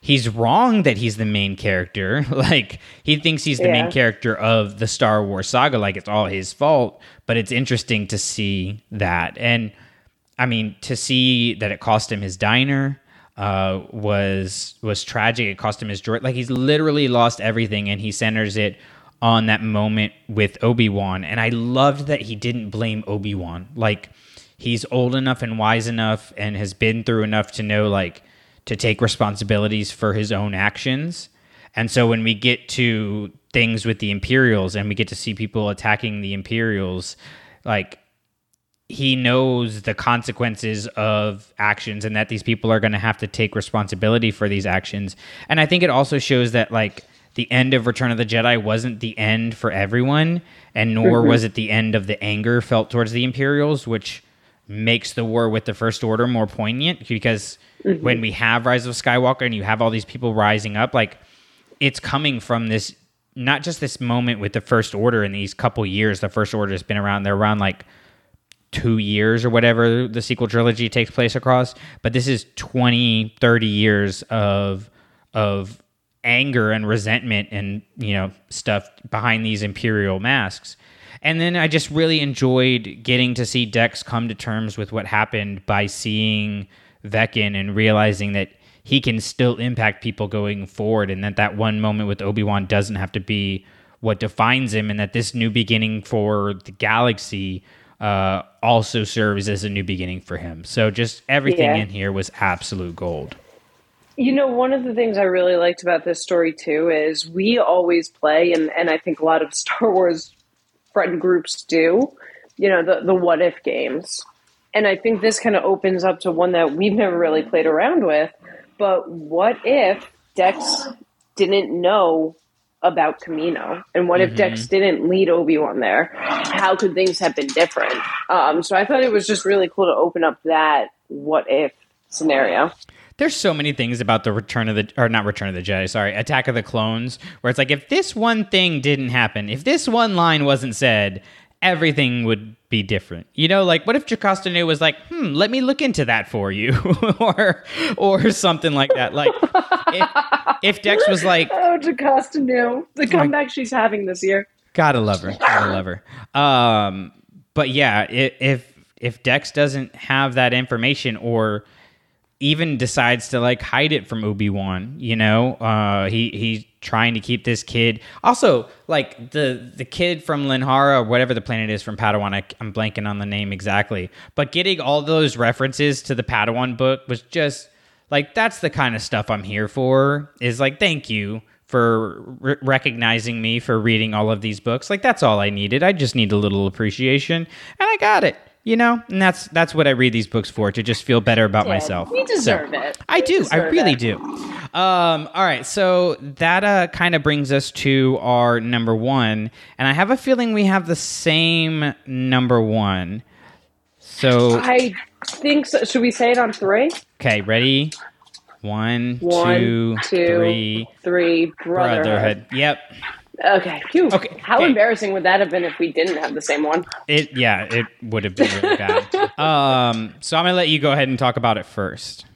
he's wrong that he's the main character. like he thinks he's the yeah. main character of the Star Wars saga like it's all his fault, but it's interesting to see that. And I mean, to see that it cost him his diner uh, was was tragic. It cost him his joy. Like he's literally lost everything, and he centers it on that moment with Obi Wan. And I loved that he didn't blame Obi Wan. Like he's old enough and wise enough and has been through enough to know like to take responsibilities for his own actions. And so when we get to things with the Imperials and we get to see people attacking the Imperials, like he knows the consequences of actions and that these people are going to have to take responsibility for these actions. And I think it also shows that like the end of Return of the Jedi wasn't the end for everyone, and nor mm-hmm. was it the end of the anger felt towards the Imperials, which makes the war with the First Order more poignant because mm-hmm. when we have Rise of Skywalker and you have all these people rising up, like it's coming from this not just this moment with the first order in these couple years. The first order has been around. They're around like two years or whatever the sequel trilogy takes place across but this is 20 30 years of of anger and resentment and you know stuff behind these imperial masks and then i just really enjoyed getting to see dex come to terms with what happened by seeing Vekin and realizing that he can still impact people going forward and that that one moment with obi-wan doesn't have to be what defines him and that this new beginning for the galaxy uh, also serves as a new beginning for him. So just everything Yeah. in here was absolute gold. You know, one of the things I really liked about this story too is we always play, and, and I think a lot of Star Wars friend groups do, you know, the, the what if games. And I think this kind of opens up to one that we've never really played around with. But what if Dex didn't know about Camino? And what if Dex didn't lead Obi Wan there? How could things have been different? Um, so I thought it was just really cool to open up that what if scenario. There's so many things about the Return of the or not Return of the Jedi, sorry, Attack of the Clones, where it's like if this one thing didn't happen, if this one line wasn't said, everything would be different. You know, like what if Jocasta was like, "Hmm, let me look into that for you," or or something like that. Like if, if Dex was like, Oh, Jocasta knew the comeback she's having this year. Gotta love her. Gotta love her. Um, but yeah, if if Dex doesn't have that information or even decides to like hide it from Obi Wan, you know, uh, he he's trying to keep this kid. Also, like the the kid from Linhara whatever the planet is from Padawan. I, I'm blanking on the name exactly, but getting all those references to the Padawan book was just like that's the kind of stuff I'm here for. Is like thank you for re- recognizing me for reading all of these books. Like that's all I needed. I just need a little appreciation, and I got it. You know, and that's that's what I read these books for to just feel better about Yeah, myself. we deserve So, it. I We do. I really it. do. Um, all right, so that uh, kind of brings us to our number one, and I have a feeling we have the same number one. So I think so. Should we say it on three? okay, ready? One, One, two, two, three. Three. Brotherhood. Brotherhood. Yep. Okay. Phew. Okay, How okay. embarrassing would that have been if we didn't have the same one? It yeah, it would have been really bad. Um, so I'm gonna let you go ahead and talk about it first.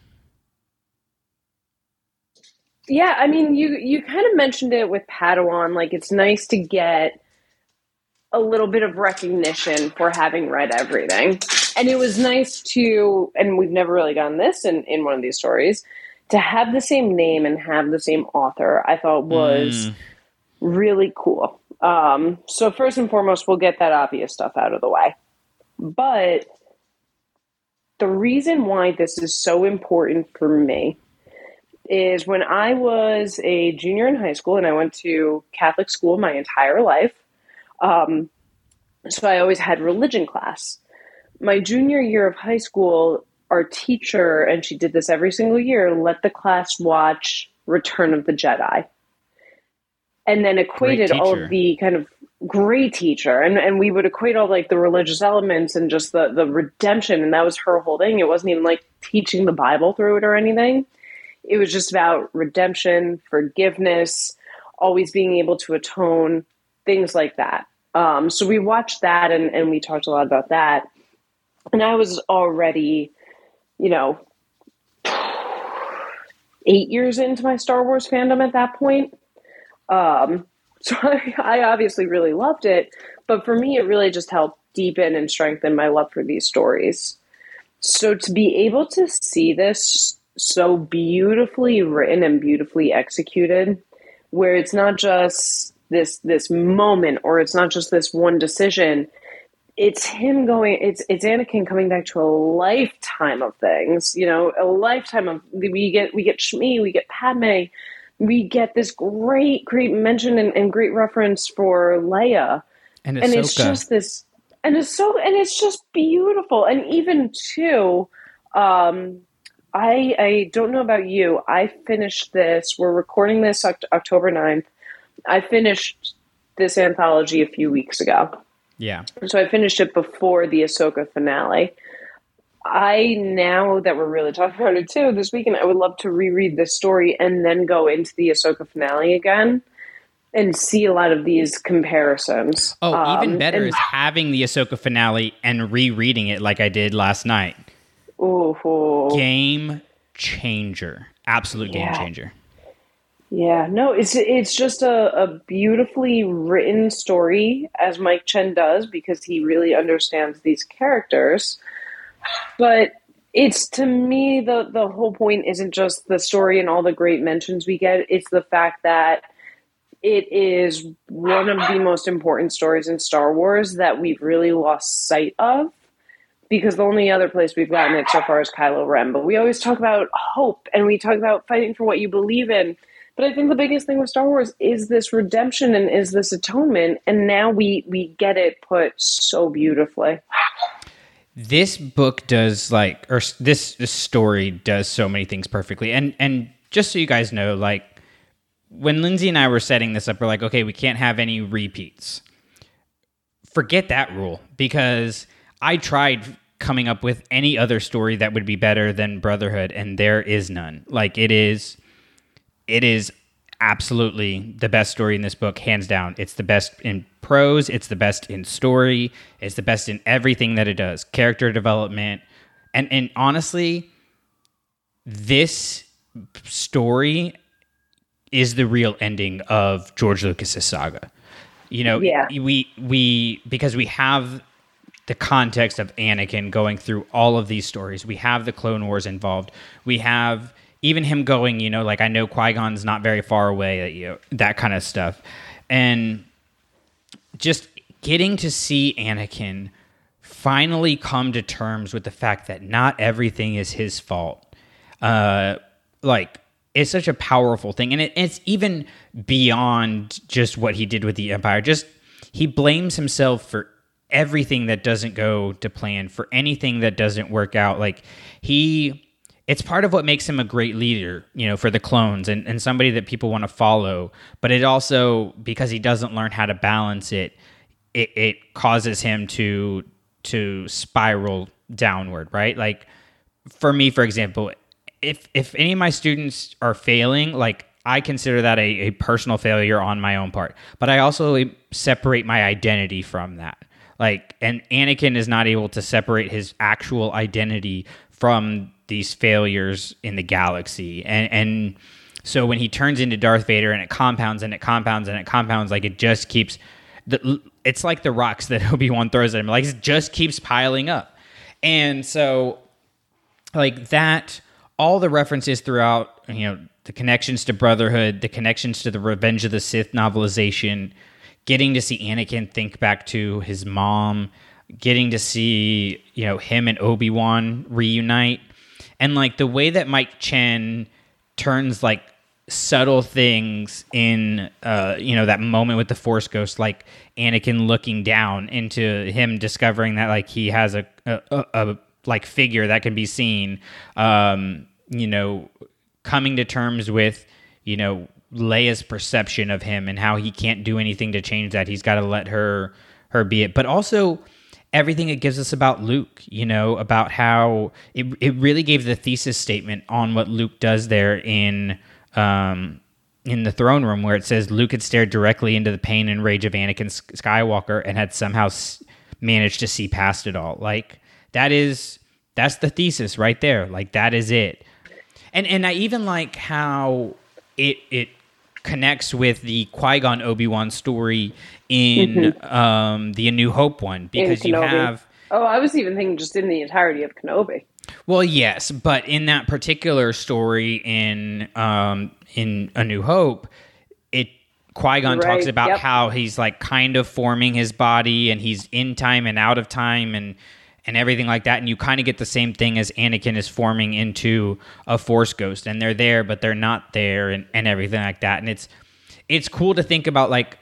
Yeah, I mean, you you kind of mentioned it with Padawan. Like, it's nice to get a little bit of recognition for having read everything, and it was nice to. And we've never really gotten this in in one of these stories to have the same name and have the same author. I thought was really cool. Um, so first and foremost, we'll get that obvious stuff out of the way, but the reason why this is so important for me is when I was a junior in high school and I went to Catholic school my entire life. Um, so I always had religion class. My junior year of high school, our teacher, and she did this every single year, let the class watch Return of the Jedi. And then equated all of the kind of great teacher and, and we would equate all like the religious elements and just the, the redemption and that was her whole thing. It wasn't even like teaching the Bible through it or anything it was just about redemption, forgiveness, always being able to atone, things like that. Um, so we watched that and, and we talked a lot about that. And I was already, you know, eight years into my Star Wars fandom at that point. Um, so I, I obviously really loved it. But for me, it really just helped deepen and strengthen my love for these stories. So to be able to see this so beautifully written and beautifully executed, where it's not just this this moment or it's not just this one decision, it's him going it's it's Anakin coming back to a lifetime of things, you know, a lifetime of we get we get Shmi, we get Padme, we get this great, great mention and, and great reference for Leia. And and it's just this and it's so and it's just beautiful. And even too um i i don't know about you. I finished this we're recording this october 9th i finished this anthology a few weeks ago. Yeah. so i finished it before the ahsoka finale I now that we're really talking about it too this weekend, I would love to reread this story and then go into the Ahsoka finale again and see a lot of these comparisons. Oh, even Um, better and- is having the Ahsoka finale and rereading it like I did last night. Ooh. Game changer. Absolute game Yeah. changer. Yeah, no, it's it's just a, a beautifully written story, as Mike Chen does, because he really understands these characters. But it's to me the the whole point isn't just the story and all the great mentions we get. It's the fact that it is one of the most important stories in Star Wars that we've really lost sight of. Because the only other place we've gotten it so far is Kylo Ren. But we always talk about hope and we talk about fighting for what you believe in. But I think the biggest thing with Star Wars is this redemption and is this atonement, and now we we get it put so beautifully. This book does like or this, this story does so many things perfectly. And and just so you guys know like when lindsey and i were setting this up we're like okay we can't have any repeats. Forget that rule because i tried coming up with any other story that would be better than brotherhood and there is none. Like it is it is absolutely the best story in this book, hands down. It's the best in prose, it's the best in story, it's the best in everything that it does. Character development. And and honestly, this story is the real ending of George Lucas's saga. You know, Yeah. we we because we have the context of Anakin going through all of these stories. We have the Clone Wars involved. We have even him going, you know, like I know Qui Gon's not very far away, that you that kind of stuff, and just getting to see Anakin finally come to terms with the fact that not everything is his fault. Uh, like it's such a powerful thing, and it, it's even beyond just what he did with the Empire. Just he blames himself for everything that doesn't go to plan, for anything that doesn't work out. Like he, it's part of what makes him a great leader, you know, for the clones and, and somebody that people want to follow. But it also because he doesn't learn how to balance it, it, it causes him to to spiral downward, right? Like for me, for example, if if any of my students are failing, like I consider that a, a personal failure on my own part. But I also separate my identity from that. Like and Anakin is not able to separate his actual identity from these failures in the galaxy. And and so when he turns into Darth Vader and it compounds and it compounds and it compounds, like it just keeps the it's like the rocks that Obi-Wan throws at him. Like it just keeps piling up. And so like that all the references throughout you know the connections to brotherhood the connections to the revenge of the sith novelization getting to see anakin think back to his mom getting to see you know him and obi-wan reunite and like the way that mike chen turns like subtle things in uh you know that moment with the force ghost like anakin looking down into him discovering that like he has a a, a, a like figure that can be seen um you know coming to terms with you know Leia's perception of him and how he can't do anything to change that. He's got to let her her be it. But also everything it gives us about Luke you know about how it, it really gave the thesis statement on what Luke does there in um in the throne room where it says Luke had stared directly into the pain and rage of Anakin Skywalker and had somehow s- managed to see past it all. Like that is that's the thesis right there. Like that is it. And and I even like how it it connects with the Qui Gon Obi Wan story in um, the A New Hope one because you have Oh, I was even thinking just in the entirety of Kenobi. well yes, but in that particular story in um, in A New Hope, it Qui Gon talks about yep. how he's like kind of forming his body and he's in time and out of time and and everything like that and you kind of get the same thing as Anakin is forming into a force ghost and they're there but they're not there and, and everything like that and it's it's cool to think about like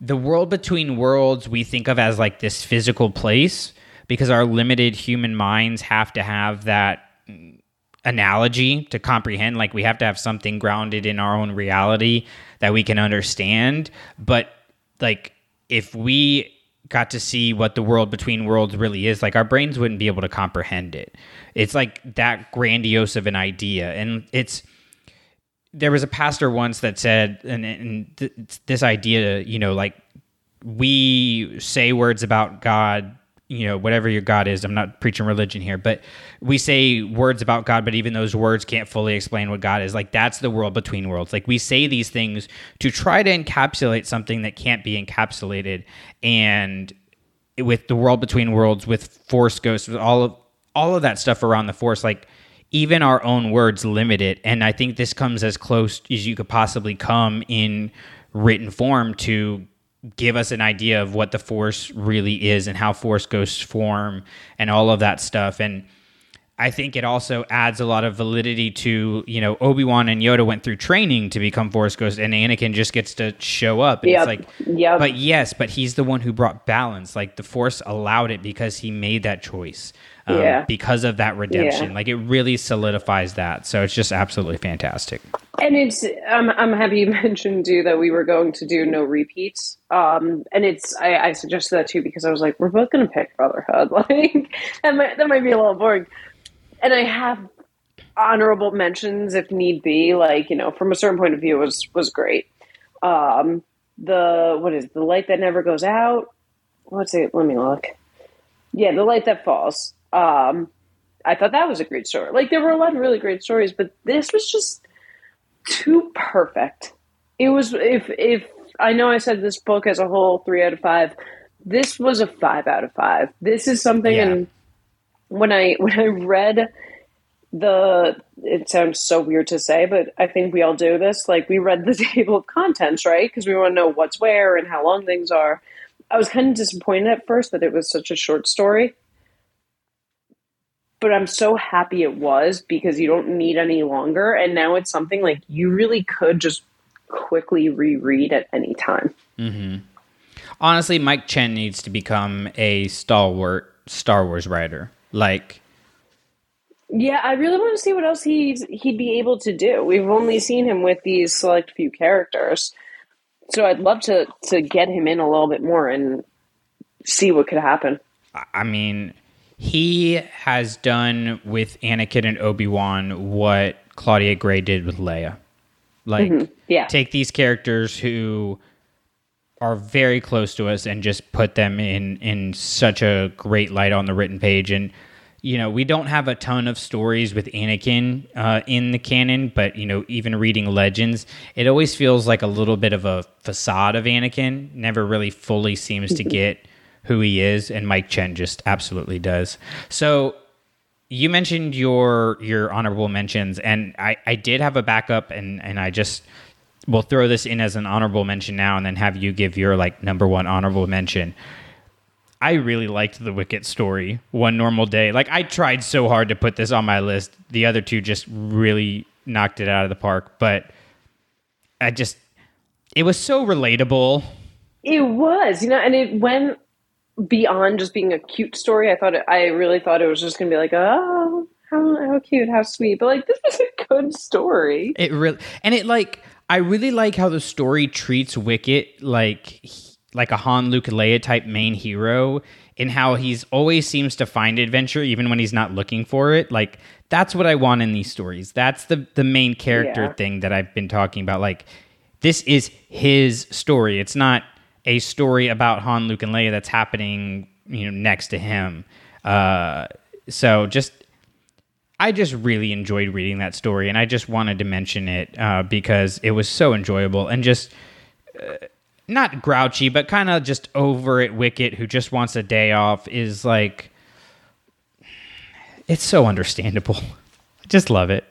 the world between worlds we think of as like this physical place because our limited human minds have to have that analogy to comprehend like we have to have something grounded in our own reality that we can understand but like if we got to see what the world between worlds really is, like our brains wouldn't be able to comprehend it. It's like that grandiose of an idea, and it's there was a pastor once that said, and, and th- this idea, you know, like we say words about God, you know, whatever your God is. I'm not preaching religion here, but we say words about God, but even those words can't fully explain what God is. Like that's the world between worlds. Like we say these things to try to encapsulate something that can't be encapsulated. And with the world between worlds, with Force Ghosts, with all of all of that stuff around the Force, like even our own words limit it. And I think this comes as close as you could possibly come in written form to give us an idea of what the force really is and how force ghosts form and all of that stuff and I think it also adds a lot of validity to, you know, Obi-Wan and Yoda went through training to become Force Ghosts and Anakin just gets to show up. And Yep. It's like, Yep. but yes, but he's the one who brought balance. Like the Force allowed it because he made that choice. Um, Yeah. Because of that redemption. Yeah. Like it really solidifies that. So it's just absolutely fantastic. And it's I'm I'm happy you mentioned too that we were going to do no repeats. Um, and it's I, I suggested that too because I was like, we're both going to pick Brotherhood. Like that might that might be a little boring. And I have honorable mentions if need be. Like you know, from a certain point of view, was was great. Um, the what is it, the light that never goes out? What's it? Let me look. Yeah, the light that falls. Um, I thought that was a great story. Like there were a lot of really great stories, but this was just too perfect. It was if if I know I said this book as a whole three out of five. This was a five out of five. This is something, Yeah. and when I when I read the, it sounds so weird to say, but I think we all do this. Like we read the table of contents, right? Because we want to know what's where and how long things are. I was kind of disappointed at first that it was such a short story but I'm so happy it was because you don't need any longer. And now it's something like you really could just quickly reread at any time. Mm-hmm. Honestly, Mike Chen needs to become a stalwart Star Wars writer. Like, Yeah, I really want to see what else he's he'd be able to do. We've only seen him with these select few characters. So I'd love to to get him in a little bit more and see what could happen. I mean, he has done with Anakin and Obi Wan what Claudia Gray did with Leia. Like, Yeah. take these characters who are very close to us and just put them in in such a great light on the written page and you know we don't have a ton of stories with anakin uh, in the canon but you know even reading legends it always feels like a little bit of a facade of anakin never really fully seems to get who he is and mike chen just absolutely does. So you mentioned your your honorable mentions and i i did have a backup and and i just will throw this in as an honorable mention now and then have you give your like number one honorable mention. I really liked the wicket story one normal day. Like i tried so hard to put this on my list. The other two just really knocked it out of the park but i just it was so relatable. It was, you know, and it went beyond just being a cute story. I thought it, I really thought it was just going to be like, oh, how, how cute, how sweet. But like, this was a good story. It really and it like I really like how the story treats Wicket like like a Han, Luke, Leia type main hero, in how he's always seems to find adventure even when he's not looking for it. Like that's what I want in these stories. That's the the main character Yeah. thing that I've been talking about. Like this is his story. It's not a story about Han, Luke, and Leia that's happening you know next to him. Uh, so just I just really enjoyed reading that story, and I just wanted to mention it uh, because it was so enjoyable and just uh, not grouchy, but kind of just over it. Wicket, who just wants a day off, is like it's so understandable. I just love it.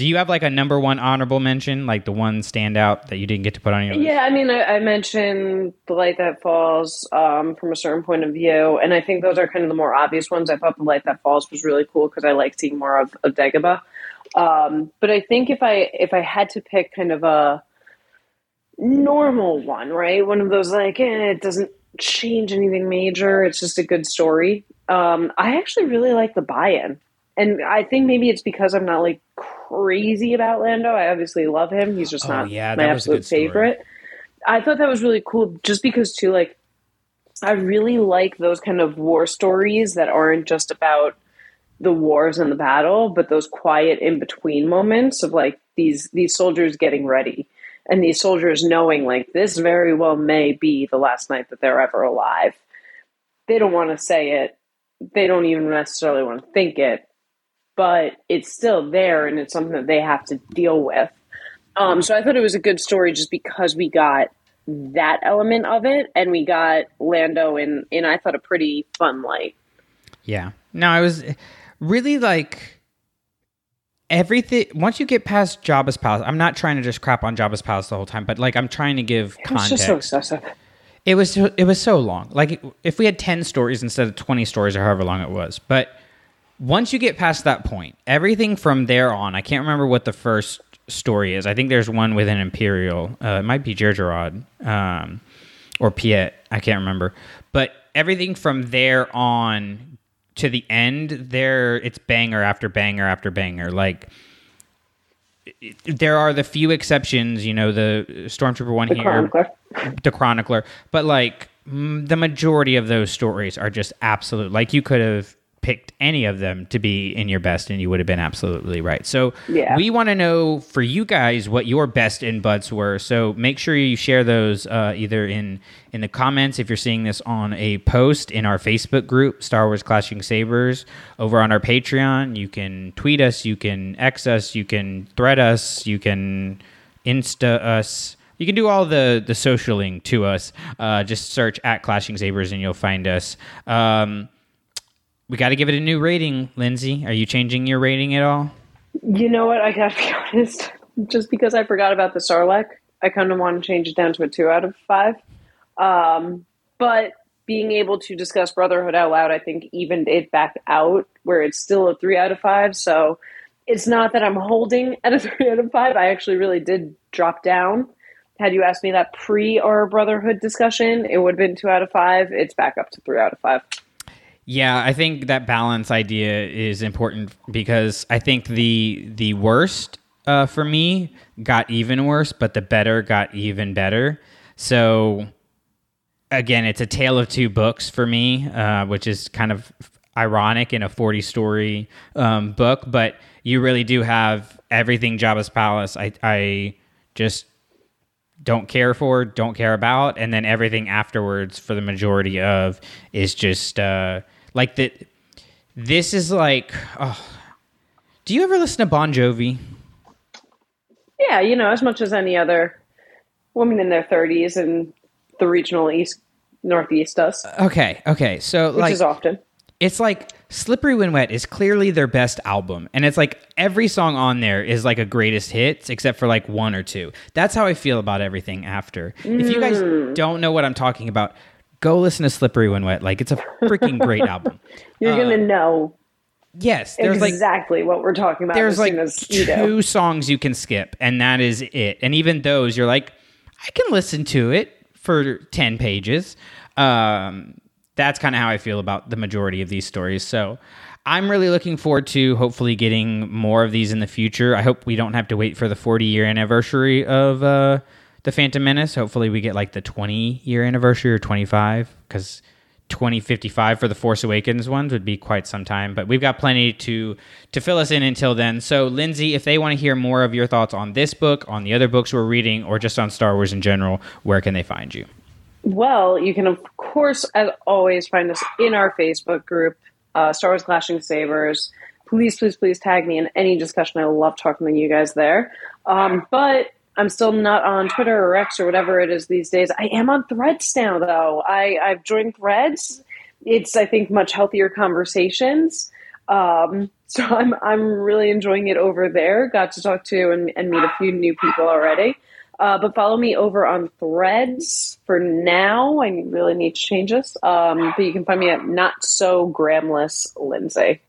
Do you have like a number one honorable mention, like the one standout that you didn't get to put on your list? Yeah, I mean, I, I mentioned the light that falls um, from a certain point of view, and I think those are kind of the more obvious ones. I thought the light that falls was really cool because I like seeing more of, of Dagobah. Um, but I think if I if I had to pick kind of a normal one, right, one of those like eh, it doesn't change anything major, it's just a good story. Um, I actually really like the buy-in, and I think maybe it's because I'm not like crazy about Lando. I obviously love him; he's just Oh, not yeah, my that was a good absolute favorite. I thought that was really cool, just because too, like I really like those kind of war stories that aren't just about the wars and the battle, but those quiet in between moments of like these these soldiers getting ready and these soldiers knowing like this very well may be the last night that they're ever alive. They don't want to say it. They don't even necessarily want to think it, but it's still there and it's something that they have to deal with. Um, so I thought it was a good story just because we got that element of it and we got Lando in in I thought a pretty fun light. Yeah. No, I was really like everything once you get past Jabba's palace. I'm not trying to just crap on Jabba's palace the whole time, but like I'm trying to give It was context. just so excessive. It was it was so long. Like if we had 10 stories instead of 20 stories or however long it was. But once you get past that point, everything from there on, I can't remember what the first story is. I think there's one with an Imperial. Uh, it might be Gergerod um, or Piett. I can't remember. But everything from there on to the end, there it's banger after banger after banger. Like it- there are the few exceptions, you know, the Stormtrooper one The here, chronicler. the chronicler but like mm, the majority of those stories are just absolute like you could have picked any of them to be in your best and you would have been absolutely right so Yeah. we want to know for you guys what your best in butts were so make sure you share those uh, either in in the comments if you're seeing this on a post in our facebook group star wars clashing sabers over on our patreon you can tweet us you can x us you can thread us you can insta us you can do all the the socialing to us. Uh, just search at Clashing Sabers and you'll find us. Um, we got to give it a new rating, Lindsey. Are you changing your rating at all? You know what? I gotta be honest. Just because I forgot about the Sarlacc, I kind of want to change it down to a two out of five. Um, but being able to discuss Brotherhood out loud, I think evened it back out where it's still a three out of five. So it's not that I'm holding at a three out of five. I actually really did drop down. Had you asked me that pre our Brotherhood discussion, it would have been two out of five. It's back up to three out of five. Yeah, I think that balance idea is important because I think the the worst uh, for me got even worse, but the better got even better. So again, it's a tale of two books for me, uh, which is kind of ironic in a 40 story um, book, but you really do have everything Jabba's Palace. I, I just don't care for, don't care about, and then everything afterwards for the majority of is just uh, like that. This is like, oh, do you ever listen to Bon Jovi? Yeah, you know, as much as any other woman in their 30s and the regional east northeast does, Okay, okay, so which like is often. it's like Slippery When Wet is clearly their best album. And it's like every song on there is like a greatest hits, except for like one or two. That's how I feel about everything after. If you guys don't know what I'm talking about, go listen to Slippery When Wet. Like it's a freaking great album. You're gonna know Yes, Uh, there's like exactly what we're talking about there's like as two songs you can skip, and that is it. And even those, you're like, I can listen to it for ten pages. Um, that's kind of how I feel about the majority of these stories. So I'm really looking forward to hopefully getting more of these in the future. I hope we don't have to wait for the 40 year anniversary of uh, the Phantom Menace. Hopefully we get like the 20 year anniversary or 25 because 2055 for the Force Awakens ones would be quite some time, but we've got plenty to to fill us in until then. So, Lindsey, if they want to hear more of your thoughts on this book, on the other books we're reading, or just on Star Wars in general, where can they find you? Well, you can of course, as always, find us in our Facebook group, uh, Star Wars Clashing Sabers. Please, please, please tag me in any discussion. I love talking to you guys there. Um, but I'm still not on Twitter or X or whatever it is these days. I am on Threads now, though. I, I've joined Threads. It's, I think, much healthier conversations. Um, so I'm I'm really enjoying it over there. Got to talk to and, and meet a few new people already. Uh, but follow me over on Threads for now. I really need to change this. Um, but you can find me at not so gramless Lindsey.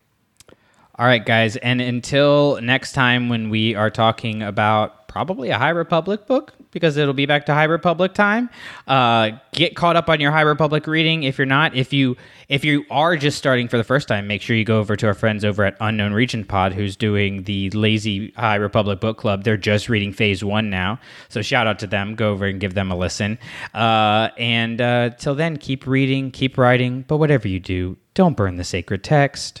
All right, guys. And until next time, when we are talking about probably a High Republic book, because it'll be back to High Republic time. Uh, get caught up on your High Republic reading. If you're not, if you if you are just starting for the first time, make sure you go over to our friends over at Unknown Region Pod, who's doing the Lazy High Republic Book Club. They're just reading Phase One now, so shout out to them. Go over and give them a listen. Uh, and uh, till then, keep reading, keep writing, but whatever you do, don't burn the sacred text.